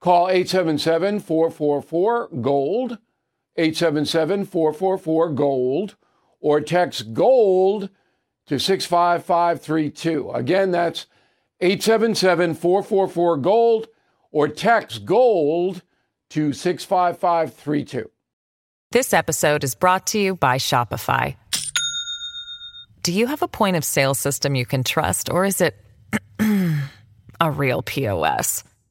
Call 877 444 GOLD, 877 444 GOLD, or text GOLD to 65532. Again, that's 877 444 GOLD, or text GOLD to 65532. This episode is brought to you by Shopify. Do you have a point of sale system you can trust, or is it a real POS?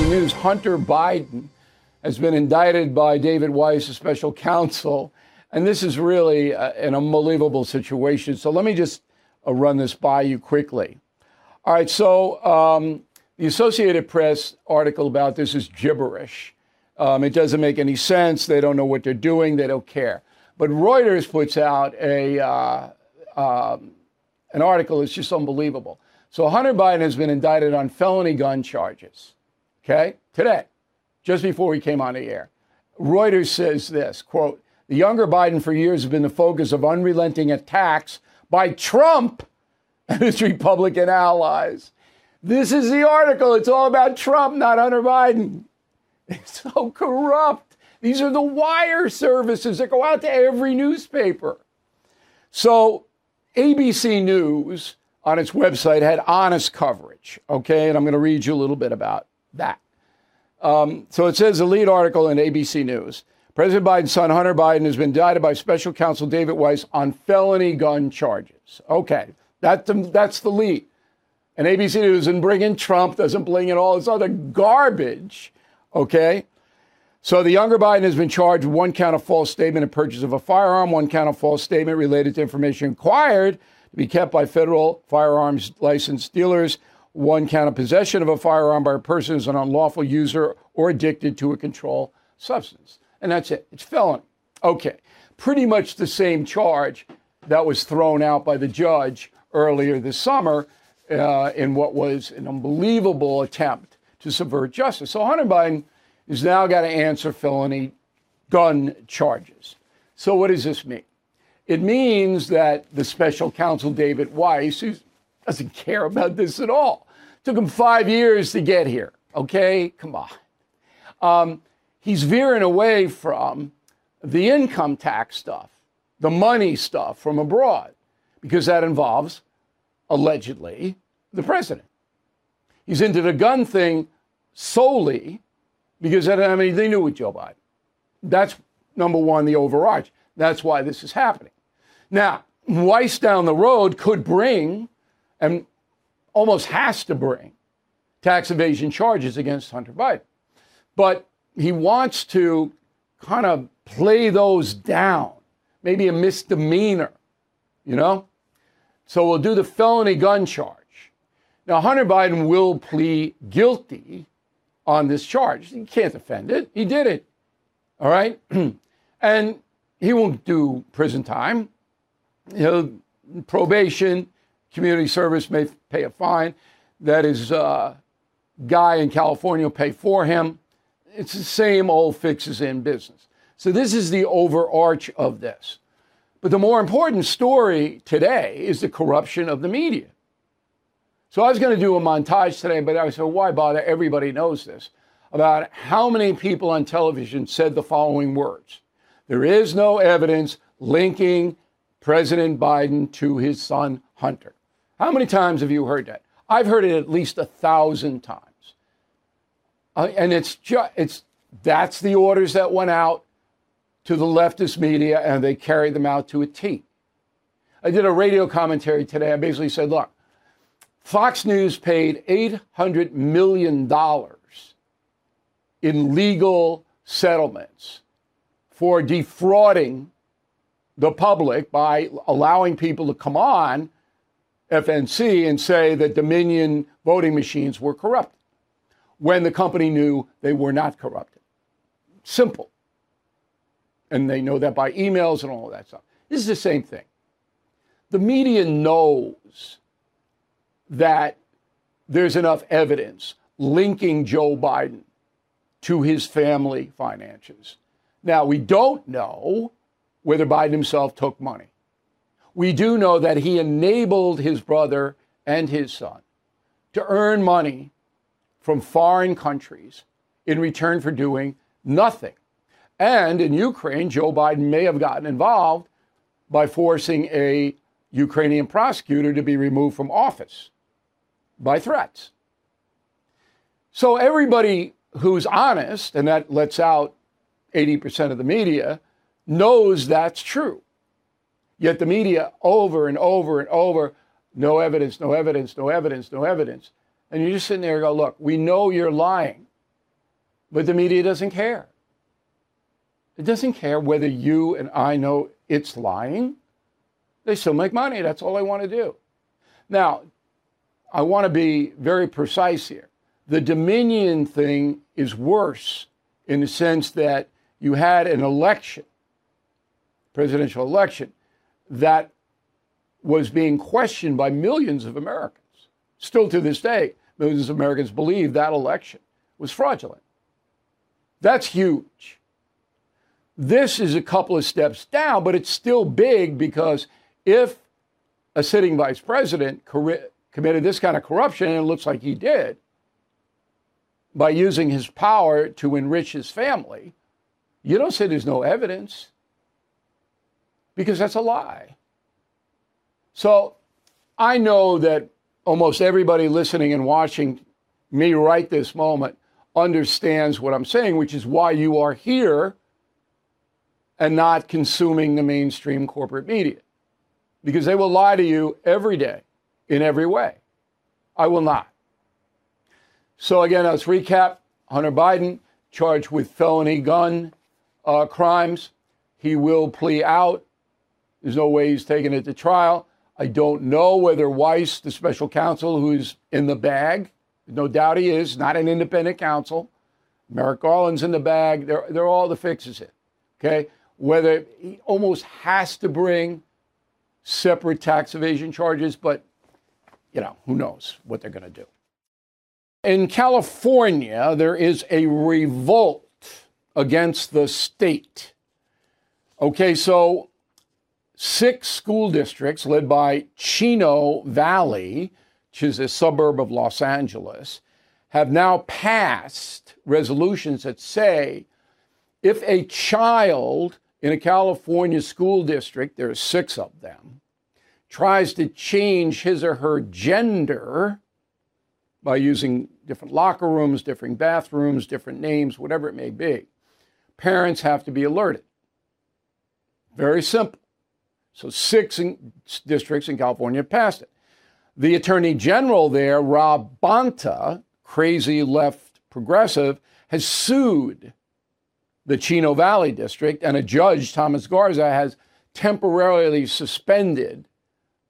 Breaking news Hunter Biden has been indicted by David Weiss, a special counsel. And this is really uh, an unbelievable situation. So let me just uh, run this by you quickly. All right, so um, the Associated Press article about this is gibberish. Um, it doesn't make any sense. They don't know what they're doing. They don't care. But Reuters puts out a uh, um, an article. that's just unbelievable. So Hunter Biden has been indicted on felony gun charges. Okay, today, just before he came on the air, Reuters says this quote: The younger Biden for years has been the focus of unrelenting attacks by Trump and his Republican allies. This is the article. It's all about Trump, not Hunter Biden. It's so corrupt. These are the wire services that go out to every newspaper. So, ABC News on its website had honest coverage, okay? And I'm going to read you a little bit about that. Um, so it says the lead article in ABC News President Biden's son, Hunter Biden, has been indicted by special counsel David Weiss on felony gun charges. Okay, that, that's the lead. And ABC News and bring in Trump, doesn't bring in all this other garbage. Okay? So the younger Biden has been charged with one count of false statement and purchase of a firearm, one count of false statement related to information acquired to be kept by federal firearms licensed dealers, one count of possession of a firearm by a person who's an unlawful user or addicted to a controlled substance. And that's it. It's felony. Okay. Pretty much the same charge that was thrown out by the judge earlier this summer uh, in what was an unbelievable attempt to subvert justice. So Hunter Biden has now got to answer felony gun charges. So what does this mean? It means that the special counsel David Weiss, who doesn't care about this at all, took him five years to get here. Okay, come on. Um, he's veering away from the income tax stuff, the money stuff from abroad, because that involves allegedly the president. He's into the gun thing solely because that I mean they knew with Joe Biden. That's number one, the overarch. That's why this is happening. Now, Weiss down the road could bring, and almost has to bring, tax evasion charges against Hunter Biden. But he wants to kind of play those down, maybe a misdemeanor, you know? So we'll do the felony gun charge. Now, Hunter Biden will plead guilty on this charge. He can't defend it. He did it. All right? and he won't do prison time. He'll probation, community service may pay a fine that his uh, guy in California will pay for him. It's the same old fixes in business. So this is the overarch of this. But the more important story today is the corruption of the media. So I was going to do a montage today, but I said, why bother? Everybody knows this about how many people on television said the following words There is no evidence linking President Biden to his son Hunter. How many times have you heard that? I've heard it at least a thousand times. Uh, and it's just, it's, that's the orders that went out to the leftist media and they carried them out to a T. I did a radio commentary today. I basically said, look, Fox News paid $800 million in legal settlements for defrauding the public by allowing people to come on FNC and say that Dominion voting machines were corrupt when the company knew they were not corrupted. Simple. And they know that by emails and all that stuff. This is the same thing. The media knows that there's enough evidence linking Joe Biden to his family finances. Now, we don't know whether Biden himself took money. We do know that he enabled his brother and his son to earn money from foreign countries in return for doing nothing. And in Ukraine, Joe Biden may have gotten involved by forcing a Ukrainian prosecutor to be removed from office by threats. So everybody who's honest, and that lets out 80% of the media, knows that's true. Yet the media over and over and over, no evidence, no evidence, no evidence, no evidence. And you're just sitting there and go, look, we know you're lying, but the media doesn't care. It doesn't care whether you and I know it's lying. They still make money. That's all they want to do. Now, I want to be very precise here. The Dominion thing is worse in the sense that you had an election, presidential election, that was being questioned by millions of Americans. Still to this day, millions of Americans believe that election was fraudulent. That's huge. This is a couple of steps down, but it's still big because if a sitting vice president committed this kind of corruption, and it looks like he did, by using his power to enrich his family, you don't say there's no evidence because that's a lie. So I know that almost everybody listening and watching me right this moment understands what I'm saying, which is why you are here and not consuming the mainstream corporate media. Because they will lie to you every day in every way. I will not. So, again, let's recap Hunter Biden charged with felony gun uh, crimes. He will plea out. There's no way he's taking it to trial. I don't know whether Weiss, the special counsel who's in the bag, no doubt he is, not an independent counsel. Merrick Garland's in the bag. They're, they're all the fixes here. Okay? Whether he almost has to bring separate tax evasion charges, but, you know, who knows what they're going to do. In California, there is a revolt against the state. Okay, so six school districts led by Chino Valley, which is a suburb of Los Angeles, have now passed resolutions that say if a child in a California school district, there are six of them, tries to change his or her gender, by using different locker rooms, different bathrooms, different names, whatever it may be. Parents have to be alerted. Very simple. So, six in, districts in California passed it. The attorney general there, Rob Bonta, crazy left progressive, has sued the Chino Valley district, and a judge, Thomas Garza, has temporarily suspended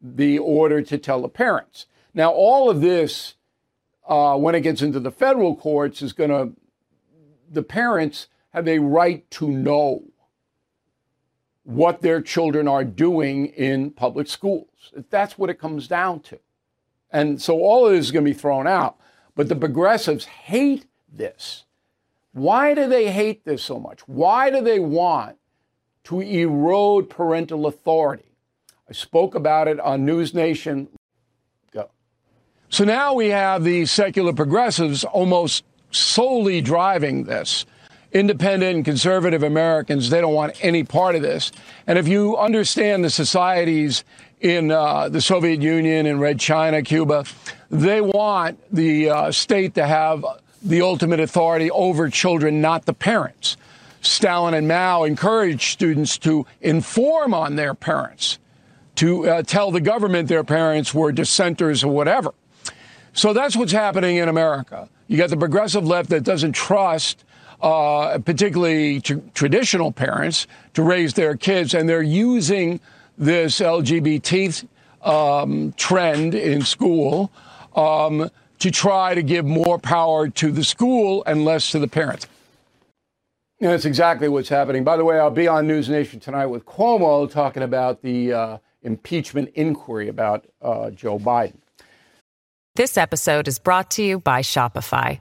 the order to tell the parents. Now, all of this uh, when it gets into the federal courts, is going to, the parents have a right to know what their children are doing in public schools. That's what it comes down to. And so all of this is going to be thrown out. But the progressives hate this Why do they hate this so much? Why do they want to erode parental authority? I spoke about it on News Nation. Go. So now we have the secular progressives almost solely driving this. Independent and conservative Americans, they don't want any part of this. And if you understand the societies in uh, the Soviet Union and Red China, Cuba, they want the uh, state to have the ultimate authority over children, not the parents. Stalin and Mao encouraged students to inform on their parents, to uh, tell the government their parents were dissenters or whatever. So that's what's happening in America. You got the progressive left that doesn't trust, uh, particularly tr- traditional parents, to raise their kids, and they're using this LGBT um, trend in school um, to try to give more power to the school and less to the parents. And that's exactly what's happening. By the way, I'll be on News Nation tonight with Cuomo talking about the uh, impeachment inquiry about uh, Joe Biden. This episode is brought to you by Shopify.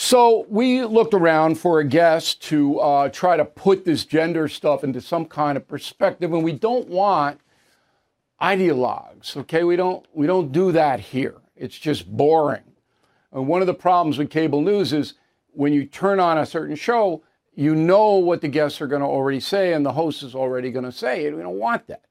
So we looked around for a guest to uh, try to put this gender stuff into some kind of perspective, and we don't want ideologues. Okay, we don't we don't do that here. It's just boring. And one of the problems with cable news is when you turn on a certain show, you know what the guests are going to already say, and the host is already going to say it. We don't want that.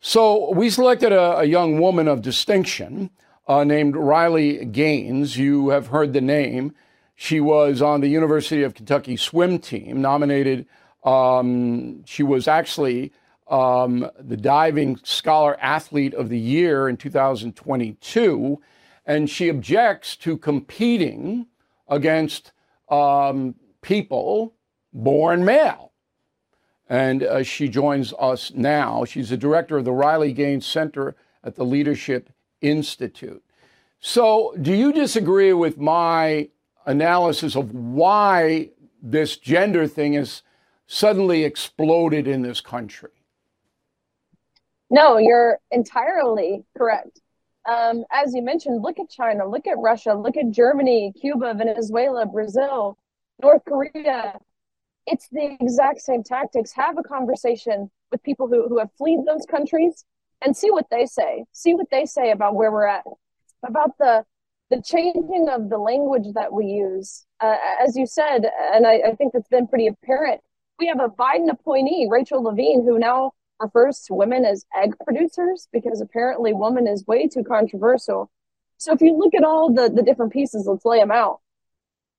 So we selected a, a young woman of distinction uh, named Riley Gaines. You have heard the name. She was on the University of Kentucky swim team, nominated. Um, she was actually um, the diving scholar athlete of the year in 2022, and she objects to competing against um, people born male. And uh, she joins us now. She's the director of the Riley Gaines Center at the Leadership Institute. So, do you disagree with my analysis of why this gender thing has suddenly exploded in this country? No, you're entirely correct. Um, as you mentioned, look at China, look at Russia, look at Germany, Cuba, Venezuela, Brazil, North Korea. It's the exact same tactics. Have a conversation with people who, who have fled those countries and see what they say. See what they say about where we're at, about the the changing of the language that we use. Uh, as you said, and I, I think that's been pretty apparent, we have a Biden appointee, Rachel Levine, who now refers to women as egg producers because apparently woman is way too controversial. So if you look at all the, the different pieces, let's lay them out.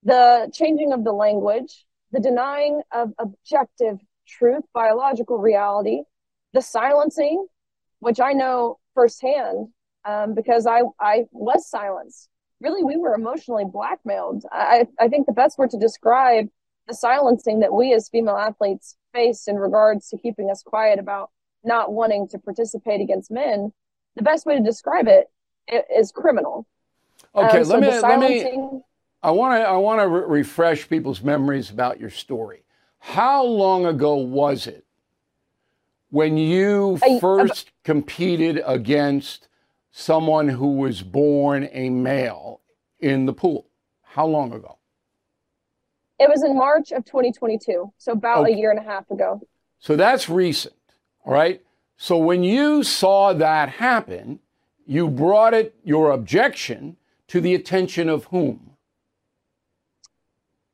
The changing of the language, the denying of objective truth, biological reality, the silencing, which I know firsthand um, because I, I was silenced. Really, we were emotionally blackmailed. I, I think the best word to describe the silencing that we as female athletes face in regards to keeping us quiet about not wanting to participate against men, the best way to describe it is criminal. Okay, um, so let me let me. I want to I want to re- refresh people's memories about your story. How long ago was it when you I, first competed against someone who was born a male in the pool? How long ago? It was in March of 2022, so about okay. a year and a half ago. So that's recent, all right? So when you saw that happen, you brought it your objection to the attention of whom?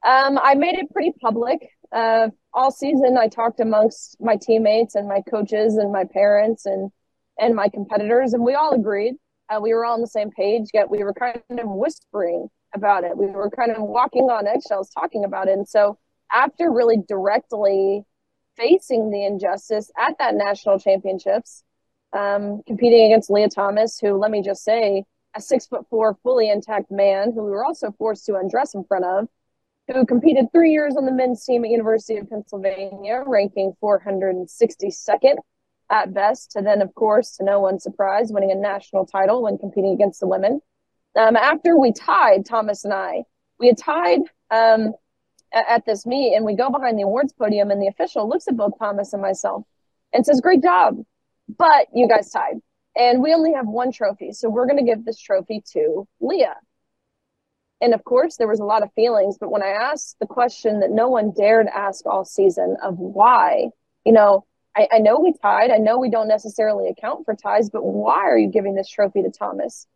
Um, I made it pretty public. Uh, all season, I talked amongst my teammates and my coaches and my parents and and my competitors, and we all agreed. Uh, we were all on the same page. Yet we were kind of whispering about it. We were kind of walking on eggshells talking about it. And so, after really directly facing the injustice at that national championships, um, competing against Lia Thomas, who, let me just say, a six foot four, fully intact man who we were also forced to undress in front of, who competed three years on the men's team at University of Pennsylvania, ranking 462nd at best, to then, of course, to no one's surprise, winning a national title when competing against the women. Um, after we tied, Thomas and I, we had tied um, at, at this meet, and we go behind the awards podium, and the official looks at both Thomas and myself and says, Great job, but you guys tied. And we only have one trophy, so we're going to give this trophy to Lia. And of course, there was a lot of feelings, but when I asked the question that no one dared ask all season of why, you know, I, I know we tied. I know we don't necessarily account for ties, but why are you giving this trophy to Thomas?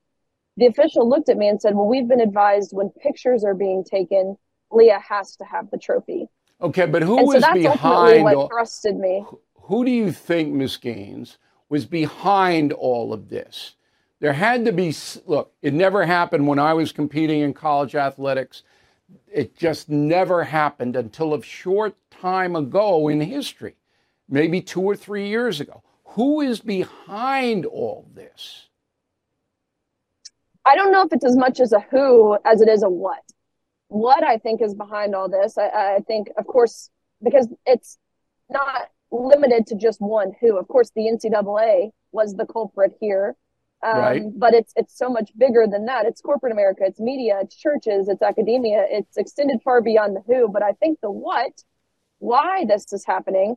The official looked at me and said, Well, we've been advised when pictures are being taken, Lia has to have the trophy. Okay, but who and was so that's behind? what all- thrusted me. who do you think, Miss Gaines, was behind all of this? There had to be, look, it never happened when I was competing in college athletics. It just never happened until a short time ago in history, maybe two or three years ago. Who is behind all this? I don't know if it's as much as a who as it is a what. What I think is behind all this, I, I think, of course, because it's not limited to just one who. Of course, the NCAA was the culprit here, um, Right. but it's it's so much bigger than that. It's corporate America, it's media, it's churches, it's academia, it's extended far beyond the who. But I think the what, why this is happening,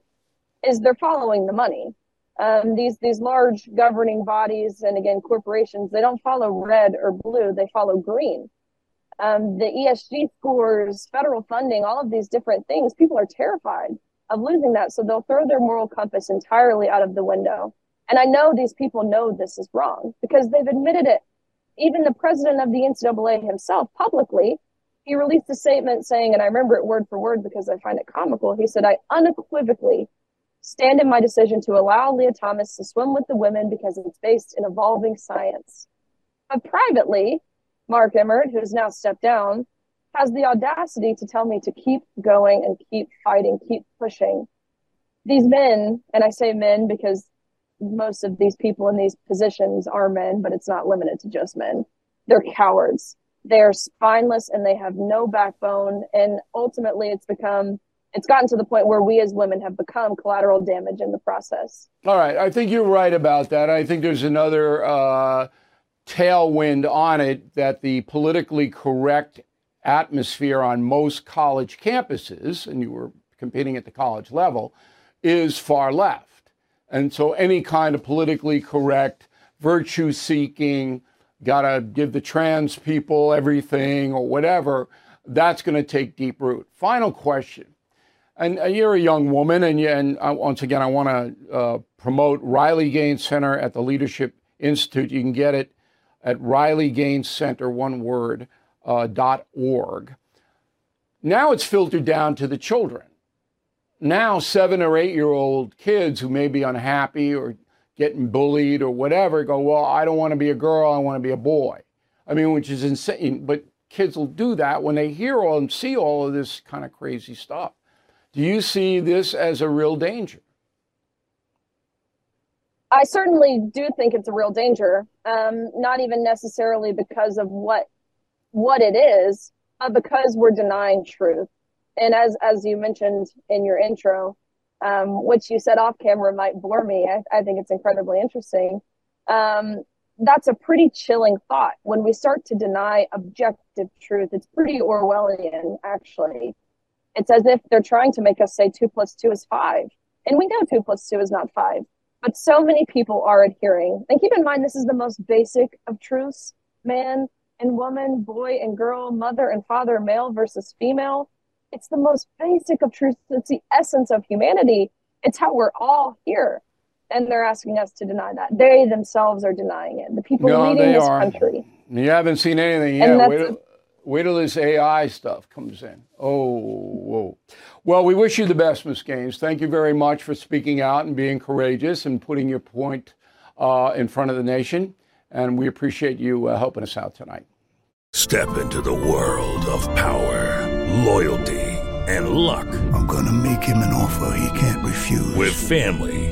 is they're following the money. Um, these these large governing bodies and again corporations they don't follow red or blue they follow green. Um, the esg scores federal funding all of these different things people are terrified of losing that. So they'll throw their moral compass entirely out of the window. And i know these people know this is wrong because they've admitted it. Even the president of the ncaa himself publicly he released a statement saying and i remember it word for word because i find it comical he said i unequivocally stand in my decision to allow Lia Thomas to swim with the women because it's based in evolving science. But privately, Mark Emmert, who's now stepped down, has the audacity to tell me to keep going and keep fighting, keep pushing. These men, and I say men because most of these people in these positions are men, but it's not limited to just men. They're cowards. They're spineless and they have no backbone. And ultimately, it's become it's gotten to the point where we as women have become collateral damage in the process. All right, I think you're right about that. I think there's another uh, tailwind on it that the politically correct atmosphere on most college campuses, and you were competing at the college level, is far left. And so any kind of politically correct, virtue seeking, gotta give the trans people everything or whatever, that's going to take deep root. Final question. And uh, you're a young woman, and, you, and uh, once again, I want to uh, promote Riley Gaines Center at the Leadership Institute. You can get it at Riley Gaines Center, one word, uh, dot org. Now it's filtered down to the children. Now, seven or eight year old kids who may be unhappy or getting bullied or whatever go, Well, I don't want to be a girl, I want to be a boy. I mean, which is insane. But kids will do that when they hear all and see all of this kind of crazy stuff. Do you see this as a real danger? I certainly do think it's a real danger. Um, not even necessarily because of what what it is, but because we're denying truth. And as as you mentioned in your intro, um, which you said off camera might bore me, I, I think it's incredibly interesting. Um, that's a pretty chilling thought. When we start to deny objective truth, it's pretty Orwellian, actually. It's as if they're trying to make us say two plus two is five. And we know two plus two is not five. But so many people are adhering. And keep in mind, this is the most basic of truths man and woman, boy and girl, mother and father, male versus female. It's the most basic of truths. It's the essence of humanity. It's how we're all here. And they're asking us to deny that. They themselves are denying it. The people No, leading this are. country. You haven't seen anything yet. That's Wait, a- till this AI stuff comes in. Oh, whoa. Well, we wish you the best, Ms. Gaines. Thank you very much for speaking out and being courageous and putting your point uh, in front of the nation. And we appreciate you uh, helping us out tonight. Step into the world of power, loyalty, and luck. I'm going to make him an offer he can't refuse. With family,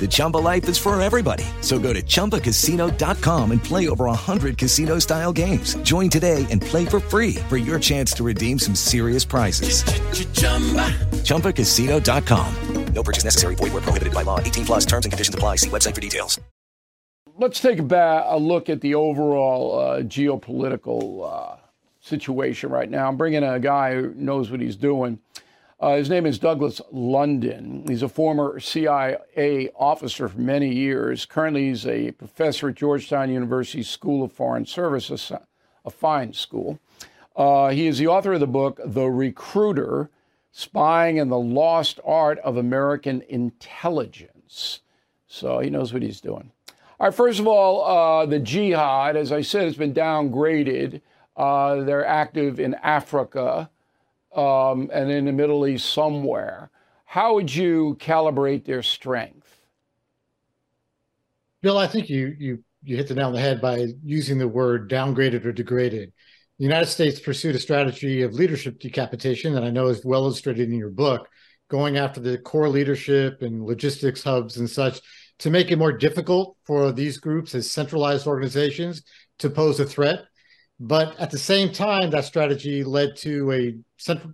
The Chumba life is for everybody. So go to ChumbaCasino.com and play over 100 casino style games. Join today and play for free for your chance to redeem some serious prizes. ChumbaCasino.com. No purchase necessary. Void where prohibited by law. 18 plus terms and conditions apply. See website for details. Let's take a, ba- a look at the overall uh, geopolitical uh, situation right now. I'm bringing a guy who knows what he's doing. Uh, his name is Douglas London. He's a former CIA officer for many years. Currently, he's a professor at Georgetown University School of Foreign Service, a, fine school. Uh, he is the author of the book, The Recruiter Spying and the Lost Art of American Intelligence. So he knows what he's doing. All right, first of all, uh, the jihad, as I said, has been downgraded. Uh, they're active in Africa um, and in the Middle East somewhere. How would you calibrate their strength? Bill, I think you you you hit the nail on the head by using the word downgraded or degraded. The United States pursued a strategy of leadership decapitation that I know is well illustrated in your book, going after the core leadership and logistics hubs and such to make it more difficult for these groups as centralized organizations to pose a threat. But at the same time, that strategy led to a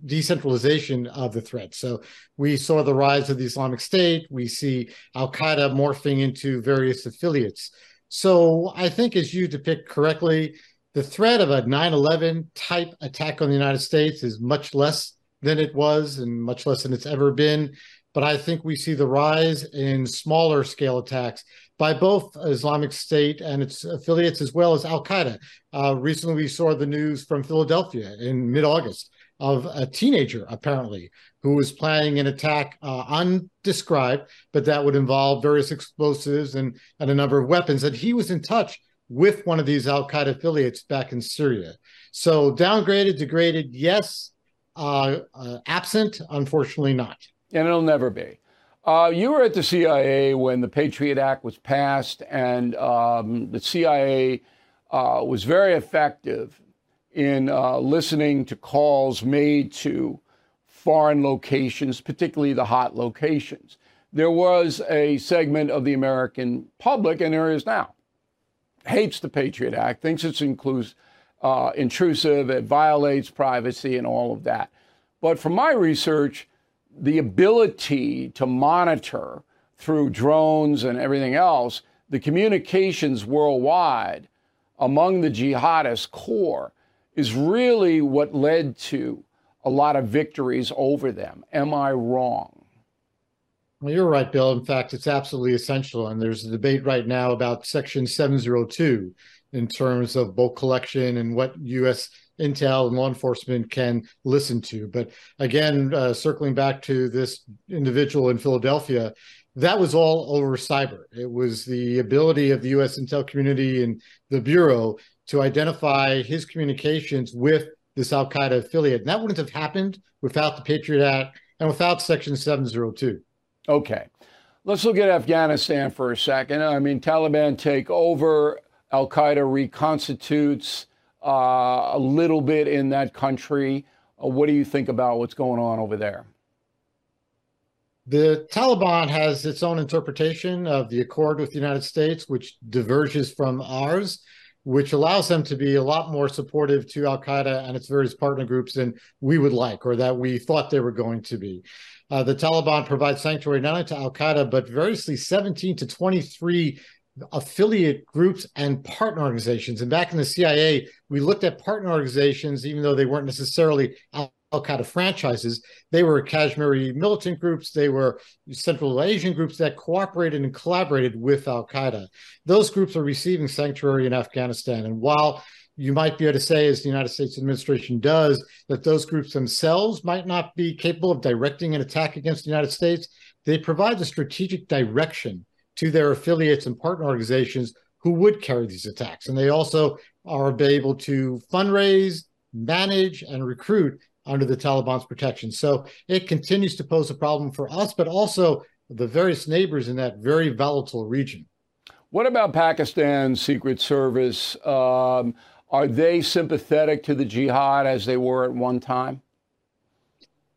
decentralization of the threat. So we saw the rise of the Islamic State. We see Al Qaeda morphing into various affiliates. So I think, as you depict correctly, the threat of a 9 11 type attack on the United States is much less than it was and much less than it's ever been. But I think we see the rise in smaller scale attacks by both Islamic State and its affiliates, as well as Al Qaeda. Uh, recently, we saw the news from Philadelphia in mid August of a teenager, apparently, who was planning an attack uh, undescribed, but that would involve various explosives and, and a number of weapons. And he was in touch with one of these Al Qaeda affiliates back in Syria. So downgraded, degraded, yes. Uh, uh, absent, unfortunately, not. And it'll never be. Uh, you were at the CIA when the Patriot Act was passed, and um, the CIA uh, was very effective in uh, listening to calls made to foreign locations, particularly the hot locations. There was a segment of the American public, and there is now, hates the Patriot Act, thinks it's inclus- uh, intrusive, it violates privacy, and all of that. But from my research, the ability to monitor through drones and everything else the communications worldwide among the jihadist core is really what led to a lot of victories over them. Am I wrong? Well, you're right, Bill. In fact, it's absolutely essential. And there's a debate right now about Section 702 in terms of bulk collection and what U.S. intel and law enforcement can listen to. But again, uh, circling back to this individual in Philadelphia, that was all over cyber. It was the ability of the U.S. intel community and the Bureau to identify his communications with this Al Qaeda affiliate. And that wouldn't have happened without the Patriot Act and without Section 702. Okay. Let's look at Afghanistan for a second. I mean, Taliban take over, Al Qaeda reconstitutes uh, a little bit in that country. Uh, what do you think about what's going on over there? The Taliban has its own interpretation of the accord with the United States, which diverges from ours, which allows them to be a lot more supportive to Al Qaeda and its various partner groups than we would like or that we thought they were going to be. Uh, the Taliban provides sanctuary not only to Al Qaeda, but variously 17 to 23 affiliate groups and partner organizations. And back in the CIA, we looked at partner organizations, even though they weren't necessarily Al Qaeda franchises. They were Kashmiri militant groups, they were Central Asian groups that cooperated and collaborated with Al Qaeda. Those groups are receiving sanctuary in Afghanistan. And while you might be able to say, as the United States administration does, that those groups themselves might not be capable of directing an attack against the United States. They provide the strategic direction to their affiliates and partner organizations who would carry these attacks. And they also are able to fundraise, manage, and recruit under the Taliban's protection. So it continues to pose a problem for us, but also the various neighbors in that very volatile region. What about Pakistan's Secret Service? Um, are they sympathetic to the jihad as they were at one time?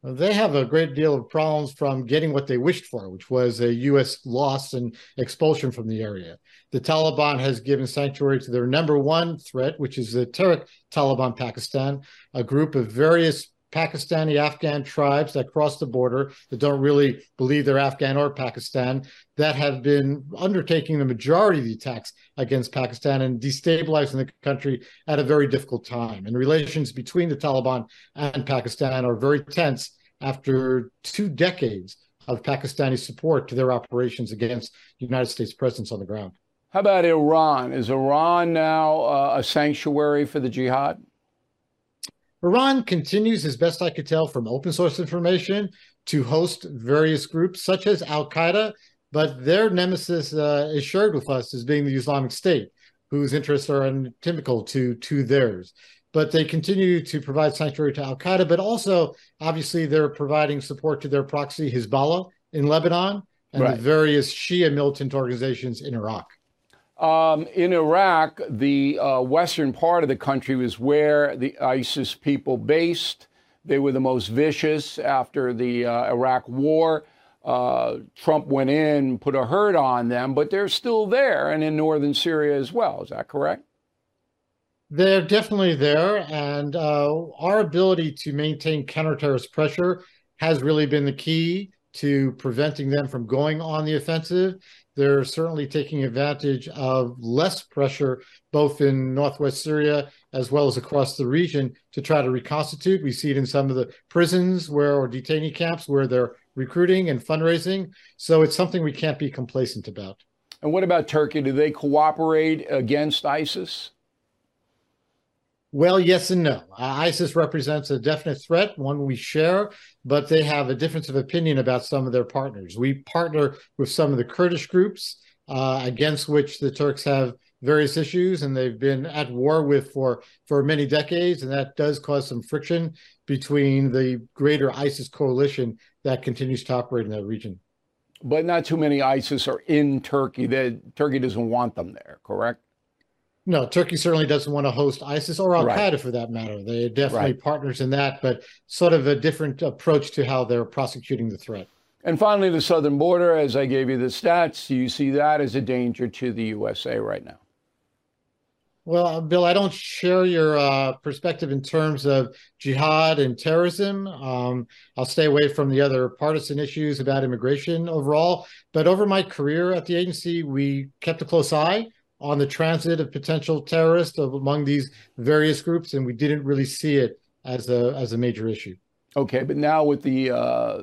They have a great deal of problems from getting what they wished for, which was a U.S. loss and expulsion from the area. The Taliban has given sanctuary to their number one threat, which is the Tehrik Taliban Pakistan, a group of various Pakistani Afghan tribes that cross the border that don't really believe they're Afghan or Pakistan that have been undertaking the majority of the attacks against Pakistan and destabilizing the country at a very difficult time. And relations between the Taliban and Pakistan are very tense after two decades of Pakistani support to their operations against United States presence on the ground. How about Iran? Is Iran now uh, a sanctuary for the jihad? Iran continues, as best I could tell from open source information, to host various groups such as Al Qaeda, but their nemesis uh, is shared with us as being the Islamic State, whose interests are antithetical to, to theirs. But they continue to provide sanctuary to Al Qaeda, but also, obviously, they're providing support to their proxy Hezbollah in Lebanon and right. the various Shia militant organizations in Iraq. Um, in Iraq, the uh, western part of the country was where the ISIS people based. They were the most vicious after the uh, Iraq War. Uh, Trump went in, put a hurt on them, but they're still there and in northern Syria as well. Is that correct? They're definitely there. And uh, our ability to maintain counter-terrorist pressure has really been the key to preventing them from going on the offensive they're certainly taking advantage of less pressure, both in northwest Syria as well as across the region, to try to reconstitute. We see it in some of the prisons where or detainee camps where they're recruiting and fundraising. So it's something we can't be complacent about. And what about Turkey? Do they cooperate against ISIS? Well, yes and no. ISIS represents a definite threat, one we share, but they have a difference of opinion about some of their partners. We partner with some of the Kurdish groups uh, against which the Turks have various issues, and they've been at war with for for many decades, and that does cause some friction between the greater ISIS coalition that continues to operate in that region. But not too many ISIS are in Turkey. That Turkey doesn't want them there, correct? No, Turkey certainly doesn't want to host ISIS or Al Qaeda right. for that matter. They are definitely right. partners in that, but sort of a different approach to how they're prosecuting the threat. And finally, the southern border, as I gave you the stats, do you see that as a danger to the USA right now? Well, Bill, I don't share your uh, perspective in terms of jihad and terrorism. Um, I'll stay away from the other partisan issues about immigration overall. But over my career at the agency, we kept a close eye on the transit of potential terrorists of, among these various groups, and we didn't really see it as a as a major issue. Okay, but now with the uh,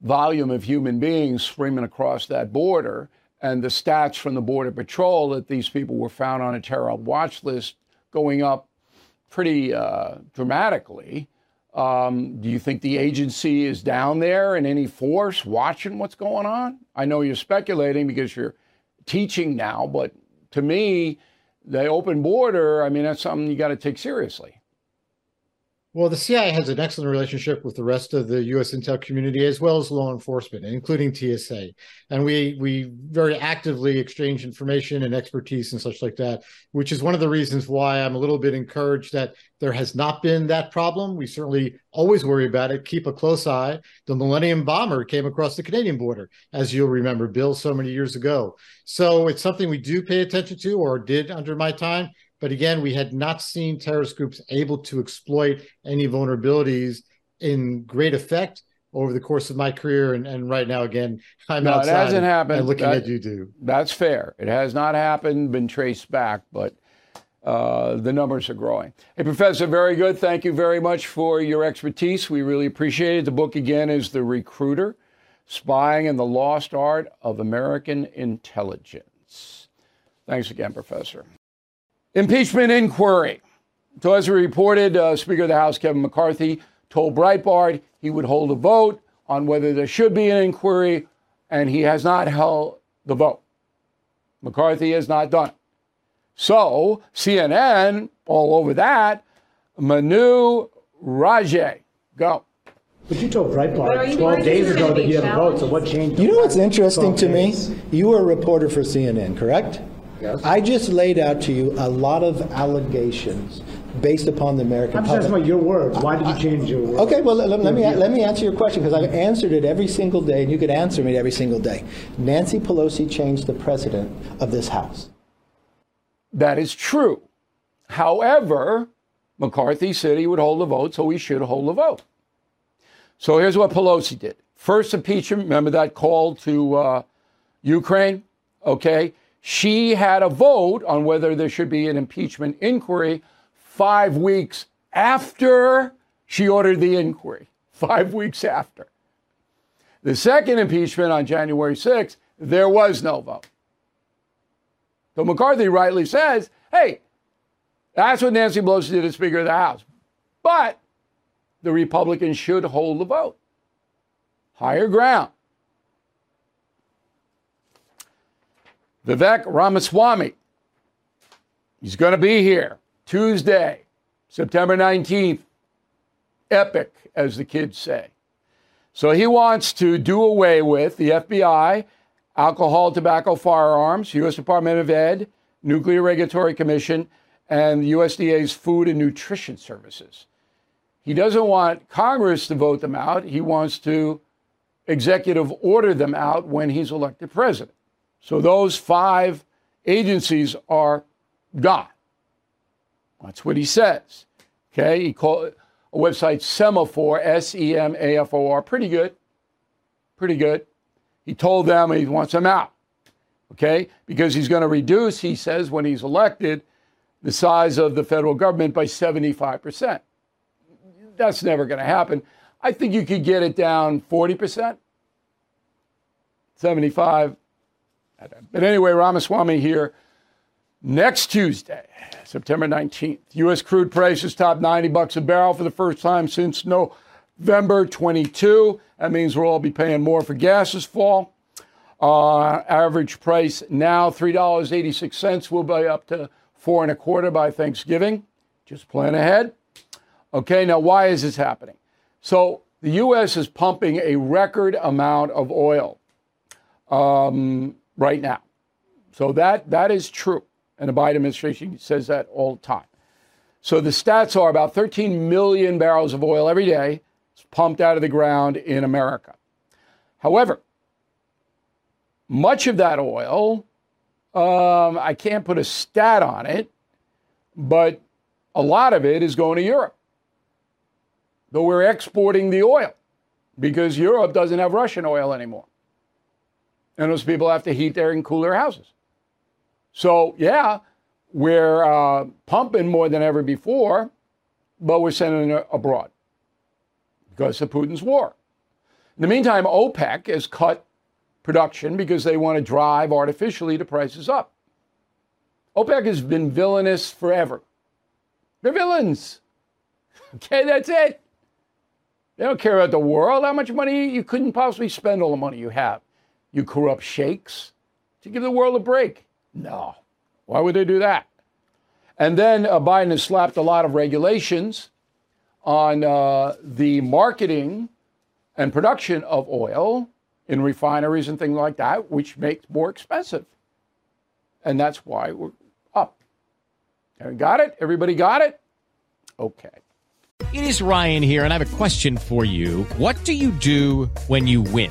volume of human beings streaming across that border and the stats from the Border Patrol that these people were found on a terror watch list going up pretty uh, dramatically. Um, do you think the agency is down there in any force watching what's going on? I know you're speculating because you're teaching now, but to me, the open border, I mean, that's something you got to take seriously. Well, the CIA has an excellent relationship with the rest of the U.S. intel community as well as law enforcement, including TSA, and we we very actively exchange information and expertise and such like that. Which is one of the reasons why I'm a little bit encouraged that there has not been that problem. We certainly always worry about it, keep a close eye. The Millennium Bomber came across the Canadian border, as you'll remember, Bill, so many years ago. So it's something we do pay attention to, or did under my time but again, we had not seen terrorist groups able to exploit any vulnerabilities in great effect over the course of my career, and, and right now again, I'm no, outside it hasn't happened. and looking That- at you do. That's fair. It has not happened, been traced back, but uh, the numbers are growing. Hey, Professor, very good. Thank you very much for your expertise. We really appreciate it. The book again is The Recruiter Spying and the Lost Art of American Intelligence. Thanks again, Professor. Impeachment inquiry. So, as we reported, uh, Speaker of the House Kevin McCarthy told Breitbart he would hold a vote on whether there should be an inquiry, and he has not held the vote. McCarthy has not done it. So, CNN, all over that, Manu Raju, go. But you told Breitbart 12 days ago that you have a vote, so what changed? You know what's interesting 12 to me? You were a reporter for CNN, correct? Yes. I just laid out to you a lot of allegations based upon the American I'm just asking public. about your words. Why did you change your words? Okay, well, let, let me let me answer your question because I've answered it every single day, and you could answer me every single day. Nancy Pelosi changed the president of this House. That is true. However, McCarthy said he would hold the vote, so he should hold the vote. So here's what Pelosi did. First impeachment, remember that call to uh, Ukraine? Okay. She had a vote on whether there should be an impeachment inquiry five weeks after she ordered the inquiry. Five weeks after. The second impeachment on January 6th, there was no vote. So McCarthy rightly says, hey, that's what Nancy Pelosi did as Speaker of the House. But the Republicans should hold the vote. Higher ground. Vivek Ramaswamy. He's going to be here Tuesday, September 19th. Epic, as the kids say. So he wants to do away with the FBI, alcohol, tobacco, firearms, U.S. Department of Ed, Nuclear Regulatory Commission, and the USDA's Food and Nutrition Services. He doesn't want Congress to vote them out. He wants to executive order them out when he's elected president. So those five agencies are gone. That's what he says. Okay, he called a website Semafor, S E M A F O R. Pretty good. Pretty good. He told them he wants them out. Okay, because he's going to reduce, he says, when he's elected, the size of the federal government by 75%. That's never going to happen. I think you could get it down 40%, 75. But anyway, Ramaswamy here next Tuesday, September 19th. U.S. crude prices top 90 bucks a barrel for the first time since November 22. That means we'll all be paying more for gas this fall. Uh, average price now $3.86. We'll be up to four and a quarter by Thanksgiving. Just plan ahead. Okay, now why is this happening? So the U.S. is pumping a record amount of oil um, right now. So that that is true, and the Biden administration says that all the time. So the stats are about 13 million barrels of oil every day is pumped out of the ground in America. However, much of that oil, um, I can't put a stat on it, but a lot of it is going to Europe. Though we're exporting the oil because Europe doesn't have Russian oil anymore. And those people have to heat their and cool their houses. So, yeah, we're uh, pumping more than ever before, but we're sending it abroad because of Putin's war. In the meantime, OPEC has cut production because they want to drive artificially the prices up. OPEC has been villainous forever. They're villains. Okay, that's it. They don't care about the world. How much money you couldn't possibly spend all the money you have. You corrupt sheikhs to give the world a break. No. Why would they do that? And then uh, Biden has slapped a lot of regulations on uh, the marketing and production of oil in refineries and things like that, which makes more expensive. And that's why we're up. Got it? Everybody got it? Okay. It is Ryan here, and I have a question for you. What do you do when you win?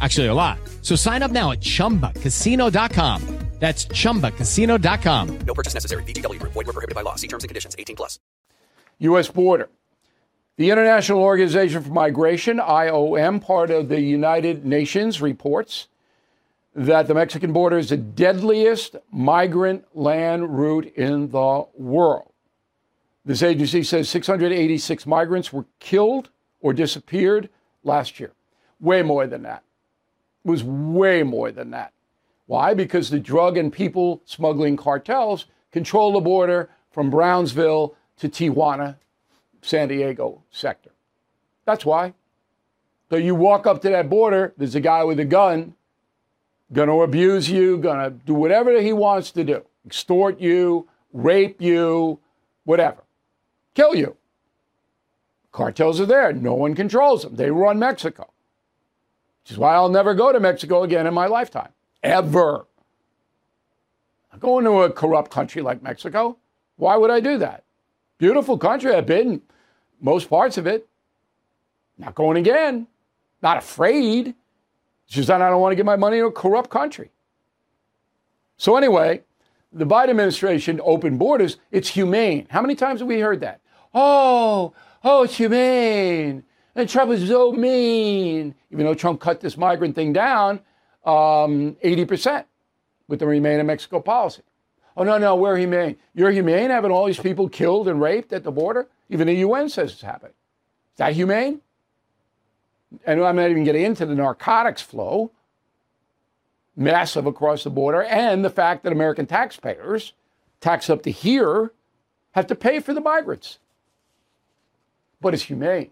Actually, a lot. So sign up now at chumbacasino.com. That's chumbacasino.com. No purchase necessary. VGW. Void were prohibited by law. See terms and conditions. 18 plus. U.S. border. The International Organization for Migration, IOM, part of the United Nations, reports that the Mexican border is the deadliest migrant land route in the world. This agency says 686 migrants were killed or disappeared last year. Way more than that. Was way more than that. Why? Because the drug and people smuggling cartels control the border from Brownsville to Tijuana, San Diego sector. That's why. So you walk up to that border, there's a guy with a gun, to abuse you, to do whatever he wants to do extort you, rape you, whatever, kill you. Cartels are there. No one controls them. They run Mexico, which is why I'll never go to Mexico again in my lifetime ever. Going to a corrupt country like Mexico. Why would I do that? Beautiful country. I've been most parts of it. Not going again. Not afraid. It's just that I don't want to give my money to a corrupt country. So anyway, the Biden administration opened borders. It's humane. How many times have we heard that? Oh, oh, it's humane. And Trump is so mean. Even though Trump cut this migrant thing down, um, 80% with the Remain in Mexico policy. Oh, no, no, we're humane. You're humane having all these people killed and raped at the border? Even the UN says it's happening. Is that humane? And I'm not even getting into the narcotics flow, massive across the border, and the fact that American taxpayers, tax up to here, have to pay for the migrants. But it's humane.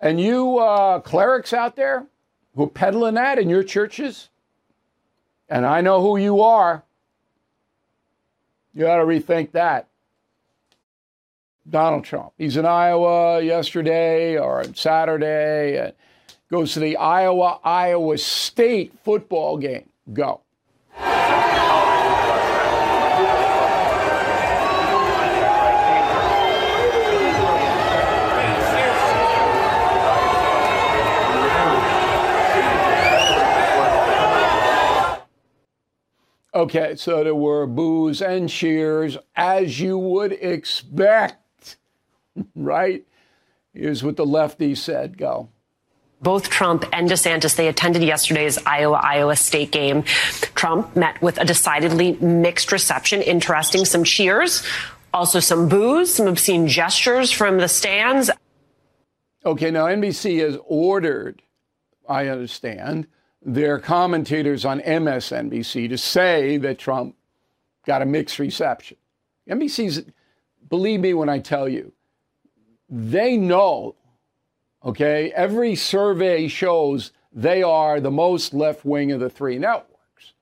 And you uh, clerics out there, who are peddling that in your churches, and I know who you are, you ought to rethink that. Donald Trump. He's in Iowa yesterday or on Saturday, and goes to the Iowa Iowa State football game. Go. Okay, so there were boos and cheers, as you would expect, right? Here's what the lefty said. Go. Both Trump and DeSantis, they attended yesterday's Iowa Iowa State game. Trump met with a decidedly mixed reception. Interesting, some cheers, also some boos, some obscene gestures from the stands. Okay, now NBC has ordered, I understand, their commentators on MSNBC to say that Trump got a mixed reception. NBC's, believe me when I tell you, they know, okay, every survey shows they are the most left wing of the three networks.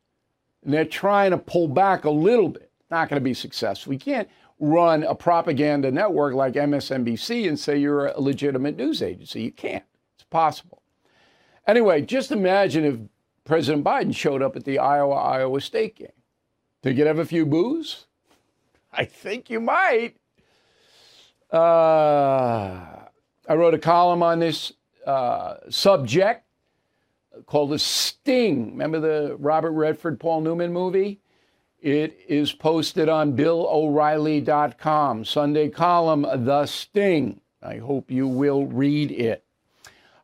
And they're trying to pull back a little bit. Not going to be successful. We can't run a propaganda network like MSNBC and say you're a legitimate news agency. You can't. It's possible. Anyway, just imagine if President Biden showed up at the Iowa Iowa State game. Did you have a few boos? I think you might. Uh, I wrote a column on this uh, subject called The Sting. Remember the Robert Redford, Paul Newman movie? It is posted on BillO'Reilly.com. Sunday column, The Sting. I hope you will read it.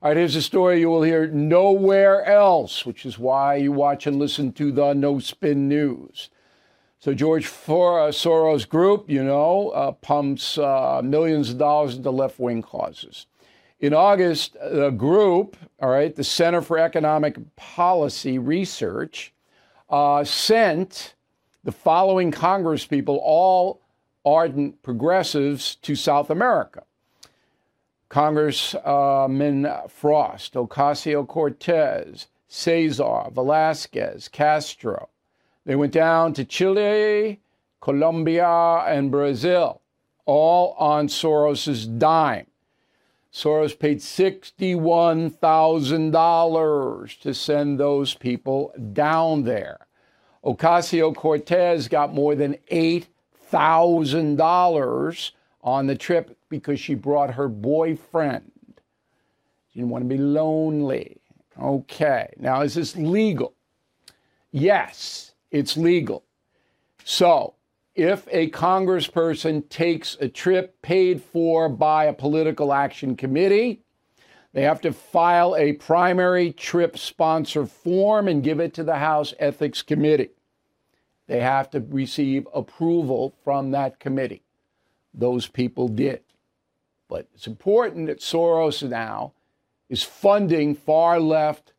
All right, here's a story you will hear nowhere else, which is why you watch and listen to the No Spin News. So, George Soros Group, you know, uh, pumps uh, millions of dollars into left wing causes. In August, the group, all right, the Center for Economic Policy Research, uh, sent the following Congress people, all ardent progressives, to South America. Congressman Frost, Ocasio Cortez, Casar, Velázquez, Castro. They went down to Chile, Colombia, and Brazil, all on Soros's dime. Soros paid $61,000 to send those people down there. Ocasio Cortez got more than $8,000 on the trip because she brought her boyfriend. She didn't want to be lonely. Okay, now is this legal? Yes, it's legal. So, if a congressperson takes a trip paid for by a political action committee, they have to file a primary trip sponsor form and give it to the House Ethics Committee. They have to receive approval from that committee. Those people did. But it's important that Soros now is funding far left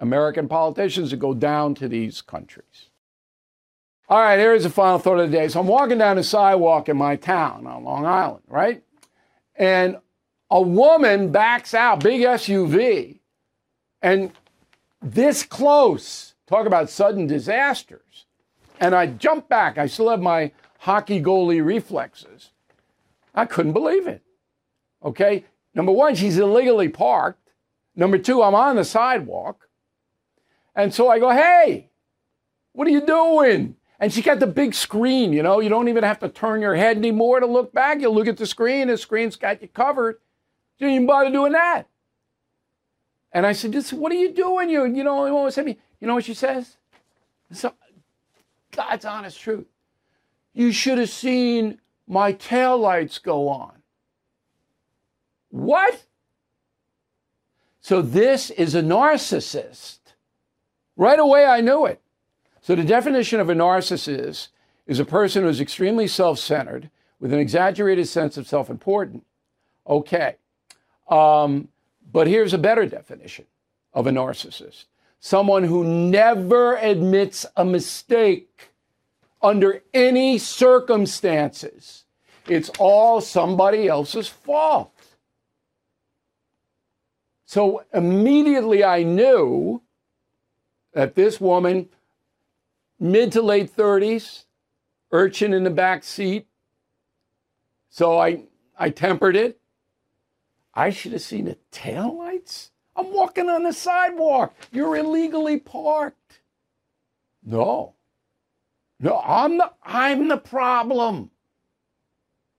American politicians to go down to these countries. All right, here's the final thought of the day. So I'm walking down the sidewalk in my town on Long Island, right? And a woman backs out, big SUV, and this close. Talk about sudden disasters. And I jump back. I still have my hockey goalie reflexes. I couldn't believe it. Okay? Number one, she's illegally parked. Number two, I'm on the sidewalk. And so I go, hey, what are you doing? And she got the big screen, you know, you don't even have to turn your head anymore to look back. You look at the screen, the screen's got you covered. She didn't even bother doing that. And I said, what are you doing? You, you know, what me? You know what she says? So, God's honest truth. You should have seen my tail lights go on. What? So this is a narcissist. Right away, I knew it. So the definition of a narcissist is a person who is extremely self centered with an exaggerated sense of self importance. Okay. Um, but here's a better definition of a narcissist someone who never admits a mistake under any circumstances. It's all somebody else's fault. So immediately I knew that this woman, mid to late 30s, urchin in the back seat. So I, I tempered it. I should have seen the taillights. I'm walking on the sidewalk. You're illegally parked. No. No, I'm the, I'm the problem.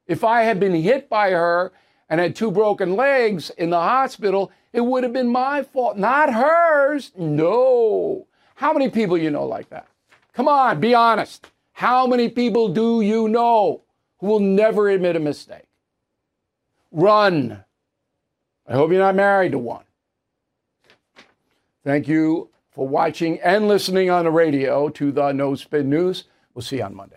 If I had been hit by her and had two broken legs in the hospital, it would have been my fault, not hers. No. How many people you know like that? Come on, be honest. How many people do you know who will never admit a mistake? Run. I hope you're not married to one. Thank you for watching and listening on the radio to the No Spin News. We'll see you on Monday.